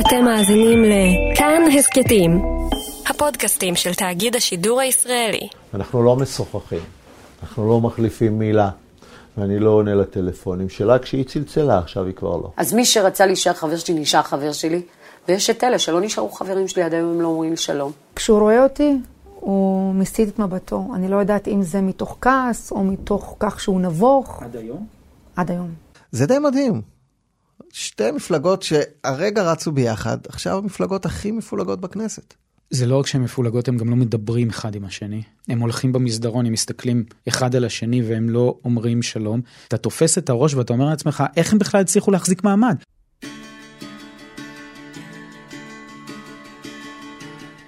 אתם מאזינים לכאן הסכתים, הפודקאסטים של תאגיד השידור הישראלי. אנחנו לא משוחחים, אנחנו לא מחליפים מילה, ואני לא עונה לטלפונים שלה כשהיא צלצלה, עכשיו היא כבר לא. אז מי שרצה להישאר חבר שלי, נשאר חבר שלי, ויש את אלה שלא נשארו חברים שלי, עד היום הם לא אומרים לי שלום. כשהוא רואה אותי, הוא מסיט את מבטו. אני לא יודעת אם זה מתוך כעס או מתוך כך שהוא נבוך. עד היום? עד היום. זה די מדהים. שתי מפלגות שהרגע רצו ביחד, עכשיו המפלגות הכי מפולגות בכנסת. זה לא רק שהן מפולגות, הם גם לא מדברים אחד עם השני. הם הולכים במסדרון, הם מסתכלים אחד על השני והם לא אומרים שלום. אתה תופס את הראש ואתה אומר לעצמך, איך הם בכלל הצליחו להחזיק מעמד?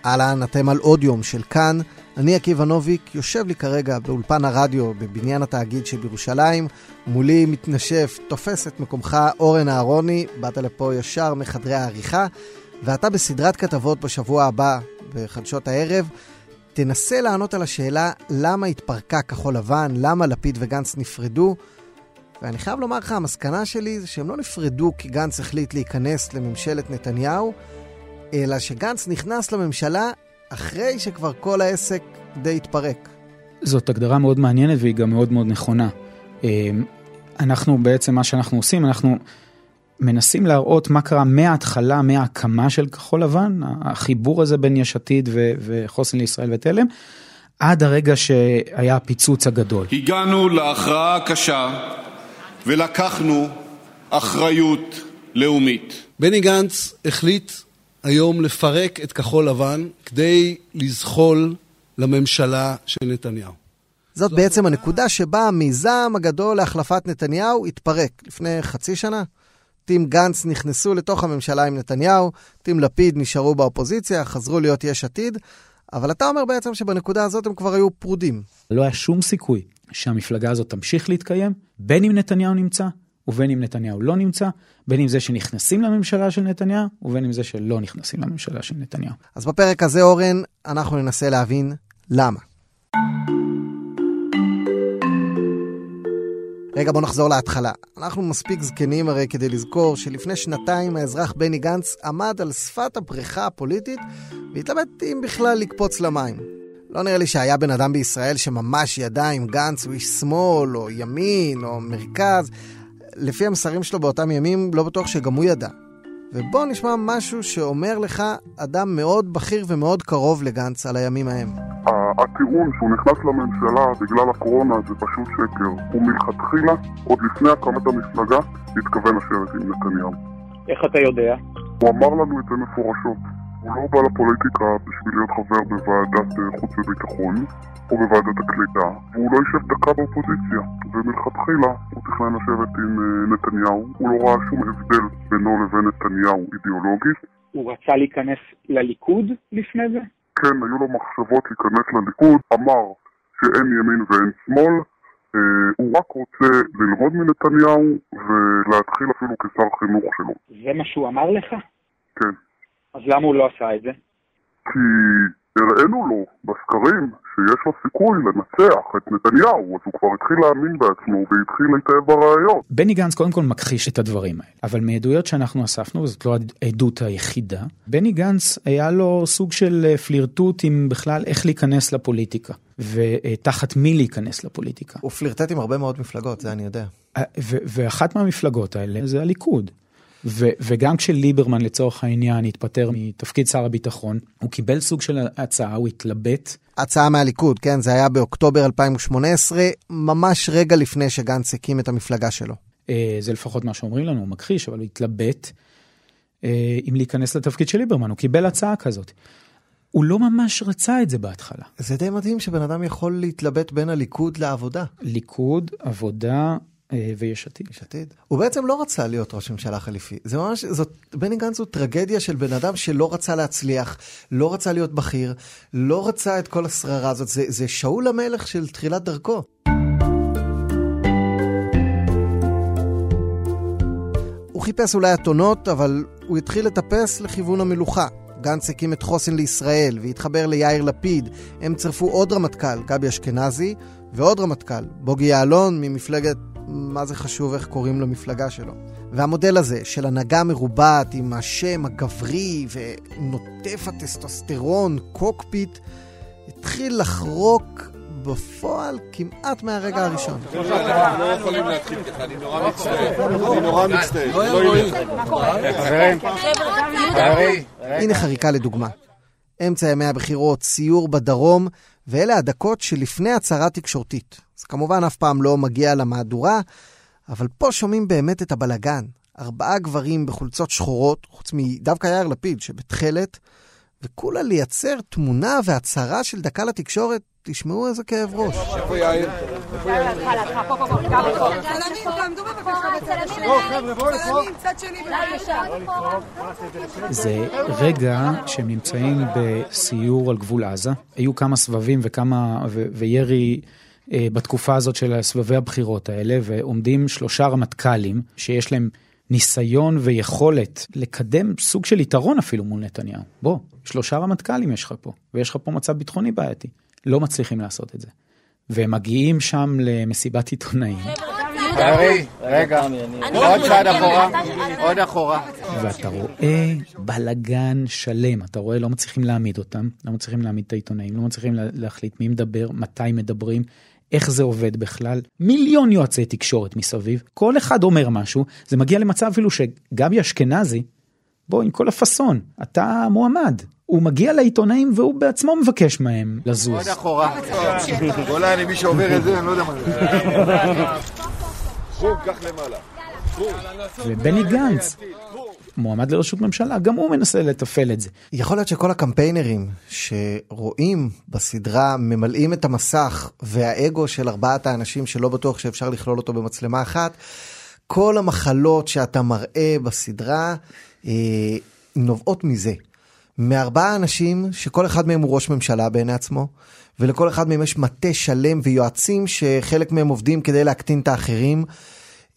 אהלן, אתם על עוד יום של כאן. אני עקיבא נוביק, יושב לי כרגע באולפן הרדיו בבניין התאגיד שבירושלים. מולי מתנשף, תופס את מקומך אורן אהרוני, באת לפה ישר מחדרי העריכה, ואתה בסדרת כתבות בשבוע הבא, בחדשות הערב. תנסה לענות על השאלה למה התפרקה כחול לבן, למה לפיד וגנץ נפרדו. ואני חייב לומר לך, המסקנה שלי זה שהם לא נפרדו כי גנץ החליט להיכנס לממשלת נתניהו, אלא שגנץ נכנס לממשלה אחרי שכבר כל העסק די התפרק. זאת הגדרה מאוד מעניינת והיא גם מאוד מאוד נכונה. אמ, אנחנו בעצם, מה שאנחנו עושים, אנחנו מנסים להראות מה קרה מההתחלה, מההקמה של כחול לבן, החיבור הזה בין יש עתיד ו- וחוסן לישראל ותלם, עד הרגע שהיה הפיצוץ הגדול. הגענו להכרעה הקשה ולקחנו אחריות לאומית. בני גנץ החליט היום לפרק את כחול לבן כדי לזחול לממשלה של נתניהו. זאת בעצם הנקודה שבה המיזם הגדול להחלפת נתניהו התפרק לפני חצי שנה. טים גנץ נכנסו לתוך הממשלה עם נתניהו, טים לפיד נשארו באופוזיציה, חזרו להיות יש עתיד, אבל אתה אומר בעצם שבנקודה הזאת הם כבר היו פרודים. לא היה שום סיכוי שהמפלגה הזאת תמשיך להתקיים, בין אם נתניהו נמצא ובין אם נתניהו לא נמצא, בין אם זה שנכנסים לממשלה של נתניהו, ובין אם זה שלא נכנסים לממשלה של נתניהו. אז בפרק הזה, אורן, אנחנו ננסה להבין למה. רגע, בוא נחזור להתחלה. אנחנו מספיק זקנים הרי כדי לזכור שלפני שנתיים האזרח בני גנץ עמד על שפת הבריכה הפוליטית והתלבט אם בכלל לקפוץ למים. לא נראה לי שהיה בן אדם בישראל שממש ידע אם גנץ הוא איש שמאל, או ימין, או מרכז. לפי המסרים שלו באותם ימים, לא בטוח שגם הוא ידע. ובוא נשמע משהו שאומר לך אדם מאוד בכיר ומאוד קרוב לגנץ על הימים ההם. הטיעון שהוא נכנס לממשלה בגלל הקורונה זה פשוט שקר. הוא מלכתחילה, עוד לפני הקמת המפלגה, התכוון לשבת עם נתניהו. איך אתה יודע? הוא אמר לנו את זה מפורשות. הוא לא בא לפוליטיקה בשביל להיות חבר בוועדת אה, חוץ וביטחון או בוועדת הקליטה, והוא לא יושב דקה באופוזיציה. ומלכתחילה הוא תכנן לשבת עם אה, נתניהו, הוא לא ראה שום הבדל בינו לבין נתניהו אידיאולוגית. הוא רצה להיכנס לליכוד לפני זה? כן, היו לו מחשבות להיכנס לליכוד, אמר שאין ימין ואין שמאל, אה, הוא רק רוצה ללמוד מנתניהו ולהתחיל אפילו כשר חינוך שלו. זה מה שהוא אמר לך? כן. אז למה הוא לא עשה את זה? כי הראינו לו בסקרים שיש לו סיכוי לנצח את נתניהו, אז הוא כבר התחיל להאמין בעצמו והתחיל להתאהב בראיות. בני גנץ קודם כל מכחיש את הדברים האלה, אבל מעדויות שאנחנו אספנו, וזאת לא העדות היחידה, בני גנץ היה לו סוג של אה, פלירטוט עם בכלל איך להיכנס לפוליטיקה, ותחת מי להיכנס לפוליטיקה. הוא פלירטט עם הרבה מאוד מפלגות, זה אני יודע. ואחת מהמפלגות האלה זה הליכוד. ו- וגם כשליברמן לצורך העניין התפטר מתפקיד שר הביטחון, הוא קיבל סוג של הצעה, הוא התלבט. הצעה מהליכוד, כן, זה היה באוקטובר 2018, ממש רגע לפני שגנץ הקים את המפלגה שלו. אה, זה לפחות מה שאומרים לנו, הוא מכחיש, אבל הוא התלבט אה, אם להיכנס לתפקיד של ליברמן, הוא קיבל הצעה כזאת. הוא לא ממש רצה את זה בהתחלה. זה די מדהים שבן אדם יכול להתלבט בין הליכוד לעבודה. ליכוד, עבודה, ויש עתיד. יש עתיד. הוא בעצם לא רצה להיות ראש ממשלה חליפי. זה ממש, זאת, בני גנץ הוא טרגדיה של בן אדם שלא רצה להצליח, לא רצה להיות בכיר, לא רצה את כל השררה הזאת. זה, זה שאול המלך של תחילת דרכו. הוא חיפש אולי אתונות, אבל הוא התחיל לטפס לכיוון המלוכה. גנץ הקים את חוסן לישראל והתחבר ליאיר לפיד. הם צירפו עוד רמטכ"ל, גבי אשכנזי, ועוד רמטכ"ל, בוגי יעלון ממפלגת מה זה חשוב איך קוראים למפלגה שלו. והמודל הזה של הנהגה מרובעת עם השם הגברי ונוטף הטסטוסטרון, קוקפיט, התחיל לחרוק בפועל כמעט מהרגע הראשון. לא יכולים להתחיל ככה, אני נורא מצטער. אני נורא מצטער. לא ילך. הנה חריקה לדוגמה. אמצע ימי הבחירות, סיור בדרום, ואלה הדקות שלפני הצהרה תקשורתית. זה כמובן אף פעם לא מגיע למהדורה, אבל פה שומעים באמת את הבלגן. ארבעה גברים בחולצות שחורות, חוץ מדווקא יאיר לפיד שבתכלת, וכולה לייצר תמונה והצהרה של דקה לתקשורת, תשמעו איזה כאב ראש. איפה יאיר? זה רגע שהם נמצאים בסיור על גבול עזה. היו כמה סבבים וכמה, וירי אה, בתקופה הזאת של סבבי הבחירות האלה, ועומדים שלושה רמטכ"לים שיש להם ניסיון ויכולת לקדם סוג של יתרון אפילו מול נתניהו. בוא, שלושה רמטכ"לים יש לך פה, ויש לך פה מצב ביטחוני בעייתי. לא מצליחים לעשות את זה. והם מגיעים שם למסיבת עיתונאים. ארי, רגע, עוד צעד אחורה, עוד אחורה. ואתה רואה בלגן שלם, אתה רואה לא מצליחים להעמיד אותם, לא מצליחים להעמיד את העיתונאים, לא מצליחים לה- להחליט מי מדבר, מתי מדברים, איך זה עובד בכלל. מיליון יועצי תקשורת מסביב, כל אחד אומר משהו, זה מגיע למצב אפילו שגבי אשכנזי, בוא עם כל הפאסון, אתה מועמד. הוא מגיע לעיתונאים והוא בעצמו מבקש מהם לזוז. עוד אחורה. גולני, מי שעובר את זה, אני לא יודע מה זה. חוג, קח למעלה. ובני גנץ, מועמד לראשות ממשלה, גם הוא מנסה לתפעל את זה. יכול להיות שכל הקמפיינרים שרואים בסדרה ממלאים את המסך והאגו של ארבעת האנשים שלא בטוח שאפשר לכלול אותו במצלמה אחת, כל המחלות שאתה מראה בסדרה אה, נובעות מזה. מארבעה אנשים שכל אחד מהם הוא ראש ממשלה בעיני עצמו, ולכל אחד מהם יש מטה שלם ויועצים שחלק מהם עובדים כדי להקטין את האחרים.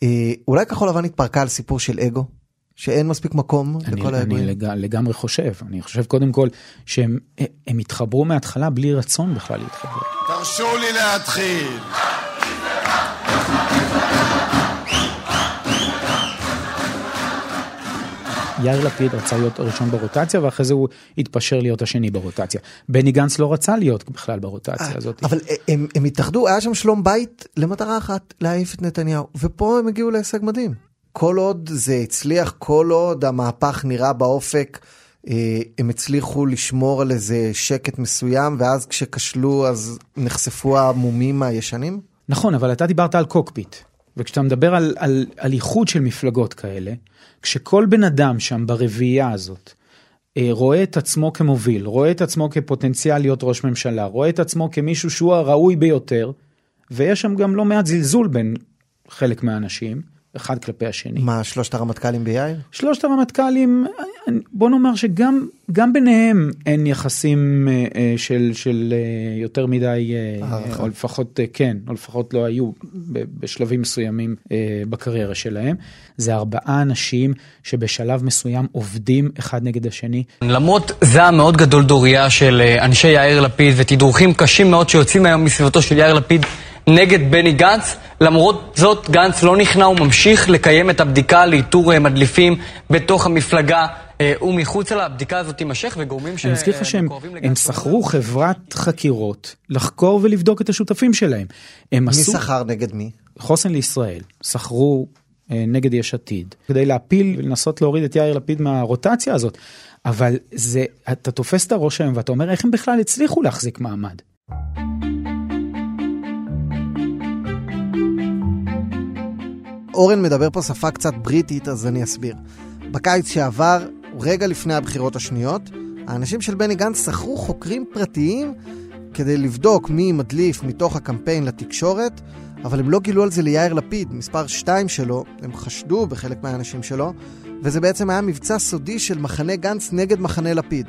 אה, אולי כחול לבן התפרקה על סיפור של אגו? שאין מספיק מקום אני, לכל אני האגואים? לג, לגמרי חושב, אני חושב קודם כל שהם הם התחברו מההתחלה בלי רצון בכלל להתחבר. תרשו לי להתחיל. יאיר לפיד רצה להיות הראשון ברוטציה ואחרי זה הוא התפשר להיות השני ברוטציה. בני גנץ לא רצה להיות בכלל ברוטציה הזאת. אבל הם, הם התאחדו, היה שם שלום בית למטרה אחת, להעיף את נתניהו, ופה הם הגיעו להישג מדהים. כל עוד זה הצליח, כל עוד המהפך נראה באופק, אה, הם הצליחו לשמור על איזה שקט מסוים, ואז כשכשלו אז נחשפו המומים הישנים? נכון, אבל אתה דיברת על קוקפיט, וכשאתה מדבר על, על, על איחוד של מפלגות כאלה, כשכל בן אדם שם ברביעייה הזאת אה, רואה את עצמו כמוביל, רואה את עצמו כפוטנציאל להיות ראש ממשלה, רואה את עצמו כמישהו שהוא הראוי ביותר, ויש שם גם לא מעט זלזול בין חלק מהאנשים, אחד כלפי השני. מה, שלושת הרמטכ"לים ביאיר? שלושת הרמטכ"לים, בוא נאמר שגם גם ביניהם אין יחסים אה, אה, של, של אה, יותר מדי, אה, הערכה. או לפחות אה, כן, או לפחות לא היו ב- בשלבים מסוימים אה, בקריירה שלהם. זה ארבעה אנשים שבשלב מסוים עובדים אחד נגד השני. למרות זעם מאוד גדול דוריה של אה, אנשי יאיר לפיד ותדרוכים קשים מאוד שיוצאים היום מסביבתו של יאיר לפיד נגד בני גנץ, למרות זאת גנץ לא נכנע, הוא ממשיך לקיים את הבדיקה לאיתור אה, מדליפים בתוך המפלגה אה, ומחוצה לה. הבדיקה הזאת תימשך וגורמים אני מזכיר לך שהם הם שכרו חברת חקירות לחקור ולבדוק את השותפים שלהם. הם מי עשו... שכר נגד מי? חוסן לישראל שכרו אה, נגד יש עתיד כדי להפיל ולנסות להוריד את יאיר לפיד מהרוטציה הזאת. אבל זה, אתה תופס את הראש היום ואתה אומר איך הם בכלל הצליחו להחזיק מעמד. אורן מדבר פה שפה קצת בריטית, אז אני אסביר. בקיץ שעבר, רגע לפני הבחירות השניות, האנשים של בני גנץ שכרו חוקרים פרטיים כדי לבדוק מי מדליף מתוך הקמפיין לתקשורת, אבל הם לא גילו על זה ליאיר לפיד, מספר 2 שלו, הם חשדו בחלק מהאנשים שלו, וזה בעצם היה מבצע סודי של מחנה גנץ נגד מחנה לפיד.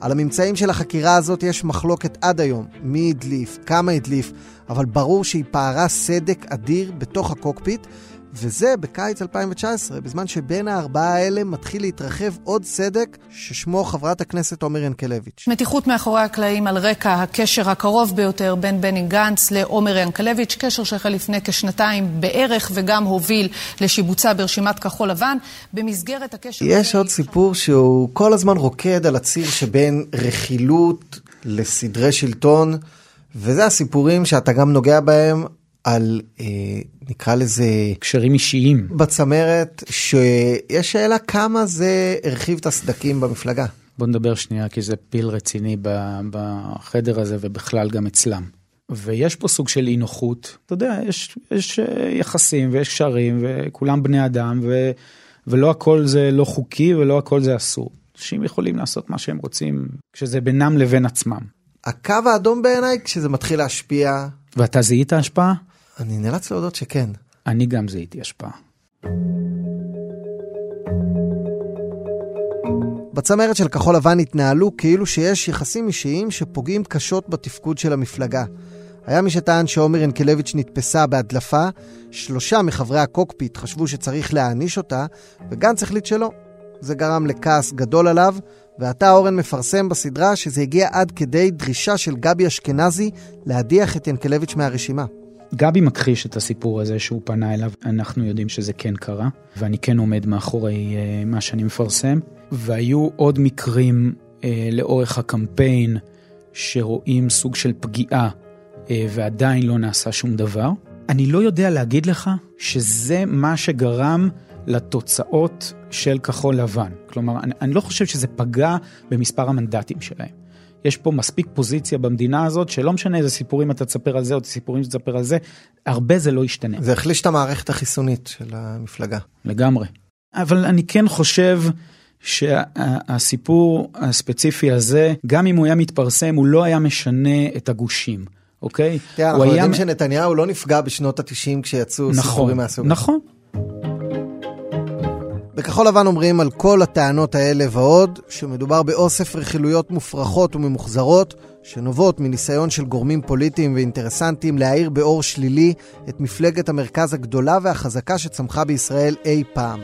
על הממצאים של החקירה הזאת יש מחלוקת עד היום, מי הדליף, כמה הדליף, אבל ברור שהיא פערה סדק אדיר בתוך הקוקפיט, וזה בקיץ 2019, בזמן שבין הארבעה האלה מתחיל להתרחב עוד סדק ששמו חברת הכנסת עומר ינקלביץ'. מתיחות מאחורי הקלעים על רקע הקשר הקרוב ביותר בין בני גנץ לעומר ינקלביץ', קשר שהחל לפני כשנתיים בערך וגם הוביל לשיבוצה ברשימת כחול לבן. במסגרת הקשר... יש עוד סיפור שהוא כל הזמן רוקד על הציר שבין רכילות לסדרי שלטון, וזה הסיפורים שאתה גם נוגע בהם על, אה, נקרא לזה... קשרים אישיים. בצמרת, שיש שאלה כמה זה הרחיב את הסדקים במפלגה. בוא נדבר שנייה, כי זה פיל רציני בחדר הזה ובכלל גם אצלם. ויש פה סוג של אי נוחות, אתה יודע, יש, יש אה, יחסים ויש קשרים וכולם בני אדם ו, ולא הכל זה לא חוקי ולא הכל זה אסור. אנשים יכולים לעשות מה שהם רוצים כשזה בינם לבין עצמם. הקו האדום בעיניי כשזה מתחיל להשפיע. ואתה זיהית השפעה? אני נאלץ להודות שכן. אני גם זיהיתי השפעה. בצמרת של כחול לבן התנהלו כאילו שיש יחסים אישיים שפוגעים קשות בתפקוד של המפלגה. היה מי שטען שעומר ינקלביץ' נתפסה בהדלפה, שלושה מחברי הקוקפיט חשבו שצריך להעניש אותה, וגנץ החליט שלא. זה גרם לכעס גדול עליו, ועתה אורן מפרסם בסדרה שזה הגיע עד כדי דרישה של גבי אשכנזי להדיח את ינקלביץ' מהרשימה. גבי מכחיש את הסיפור הזה שהוא פנה אליו, אנחנו יודעים שזה כן קרה, ואני כן עומד מאחורי uh, מה שאני מפרסם. והיו עוד מקרים uh, לאורך הקמפיין שרואים סוג של פגיעה uh, ועדיין לא נעשה שום דבר. אני לא יודע להגיד לך שזה מה שגרם לתוצאות של כחול לבן. כלומר, אני, אני לא חושב שזה פגע במספר המנדטים שלהם. יש פה מספיק פוזיציה במדינה הזאת, שלא משנה איזה סיפורים אתה תספר על זה או סיפורים שתספר על זה, הרבה זה לא ישתנה. זה החליש את המערכת החיסונית של המפלגה. לגמרי. אבל אני כן חושב שהסיפור הספציפי הזה, גם אם הוא היה מתפרסם, הוא לא היה משנה את הגושים. אוקיי? תראה, אנחנו יודעים שנתניהו לא נפגע בשנות ה-90 כשיצאו נכון, סיפורים מהסוג הזה. נכון. בכחול לבן אומרים על כל הטענות האלה ועוד, שמדובר באוסף רכילויות מופרכות וממוחזרות, שנובעות מניסיון של גורמים פוליטיים ואינטרסנטיים להאיר באור שלילי את מפלגת המרכז הגדולה והחזקה שצמחה בישראל אי פעם.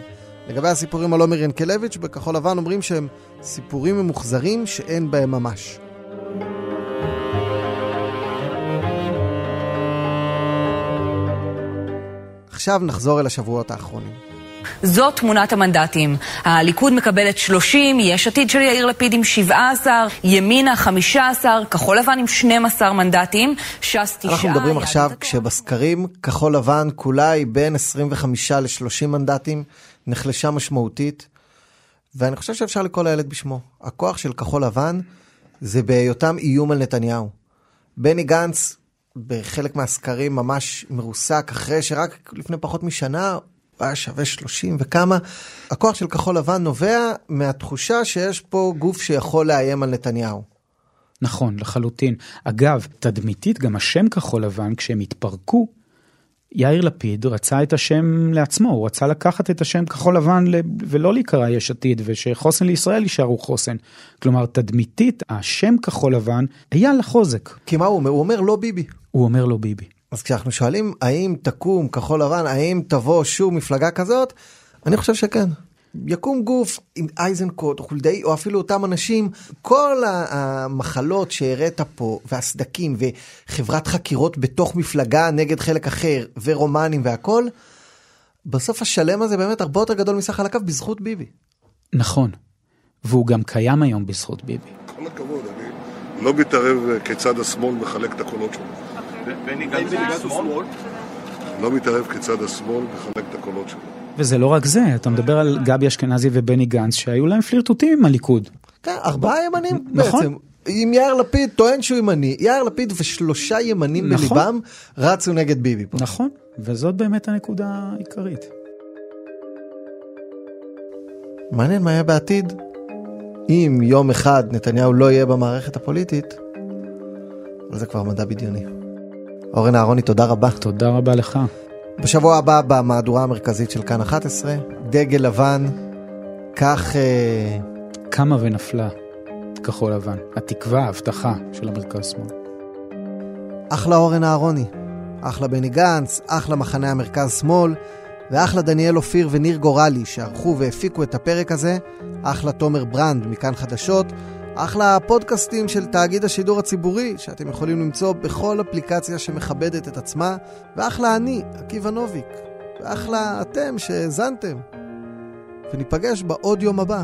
לגבי הסיפורים על עומר ינקלביץ', בכחול לבן אומרים שהם סיפורים ממוחזרים שאין בהם ממש. עכשיו נחזור אל השבועות האחרונים. זאת תמונת המנדטים. הליכוד מקבלת 30, יש עתיד של יאיר לפיד עם 17, ימינה 15, כחול לבן עם 12 מנדטים, ש"ס 9. אנחנו מדברים עכשיו כשבסקרים כחול לבן כולה היא בין 25 ל-30 מנדטים, נחלשה משמעותית, ואני חושב שאפשר לקרוא לילד בשמו. הכוח של כחול לבן זה בהיותם איום על נתניהו. בני גנץ בחלק מהסקרים ממש מרוסק, אחרי שרק לפני פחות משנה היה שווה 30 וכמה. הכוח של כחול לבן נובע מהתחושה שיש פה גוף שיכול לאיים על נתניהו. נכון, לחלוטין. אגב, תדמיתית, גם השם כחול לבן, כשהם התפרקו, יאיר לפיד רצה את השם לעצמו, הוא רצה לקחת את השם כחול לבן ולא להיקרא יש עתיד, ושחוסן לישראל יישארו חוסן. כלומר, תדמיתית, השם כחול לבן היה לחוזק. כי מה הוא אומר? הוא אומר לא ביבי. הוא אומר לא ביבי. אז כשאנחנו שואלים האם תקום כחול לבן, האם תבוא שוב מפלגה כזאת, אני חושב שכן. יקום גוף עם אייזנקוט או חולדאי או אפילו אותם אנשים, כל המחלות שהראית פה והסדקים וחברת חקירות בתוך מפלגה נגד חלק אחר ורומנים והכל, בסוף השלם הזה באמת הרבה יותר גדול מסך על הקו בזכות ביבי. נכון, והוא גם קיים היום בזכות ביבי. כל הכבוד, אני לא מתערב כיצד השמאל מחלק את הקולות שלו. בני גנץ הוא שמאל? לא מתערב כיצד השמאל מחלק את הקולות שלו. וזה לא רק זה, אתה מדבר על גבי אשכנזי ובני גנץ שהיו להם פלירטוטים עם הליכוד. כן, ארבעה ימנים נכון. בעצם. אם יאיר לפיד טוען שהוא ימני, יאיר לפיד ושלושה ימנים נכון. בליבם רצו נגד ביבי פה. נכון, וזאת באמת הנקודה העיקרית. מעניין מה יהיה בעתיד. אם יום אחד נתניהו לא יהיה במערכת הפוליטית, אבל זה כבר מדע בדיוני. אורן אהרוני, תודה רבה. תודה רבה לך. בשבוע הבא במהדורה המרכזית של כאן 11, דגל לבן, כך... אה... קמה ונפלה כחול לבן. התקווה, ההבטחה של המרכז שמאל. אחלה אורן אהרוני, אחלה בני גנץ, אחלה מחנה המרכז שמאל, ואחלה דניאל אופיר וניר גורלי שערכו והפיקו את הפרק הזה, אחלה תומר ברנד מכאן חדשות, אחלה הפודקאסטים של תאגיד השידור הציבורי, שאתם יכולים למצוא בכל אפליקציה שמכבדת את עצמה, ואחלה אני, עקיבא נוביק, ואחלה אתם שהאזנתם. וניפגש בעוד יום הבא.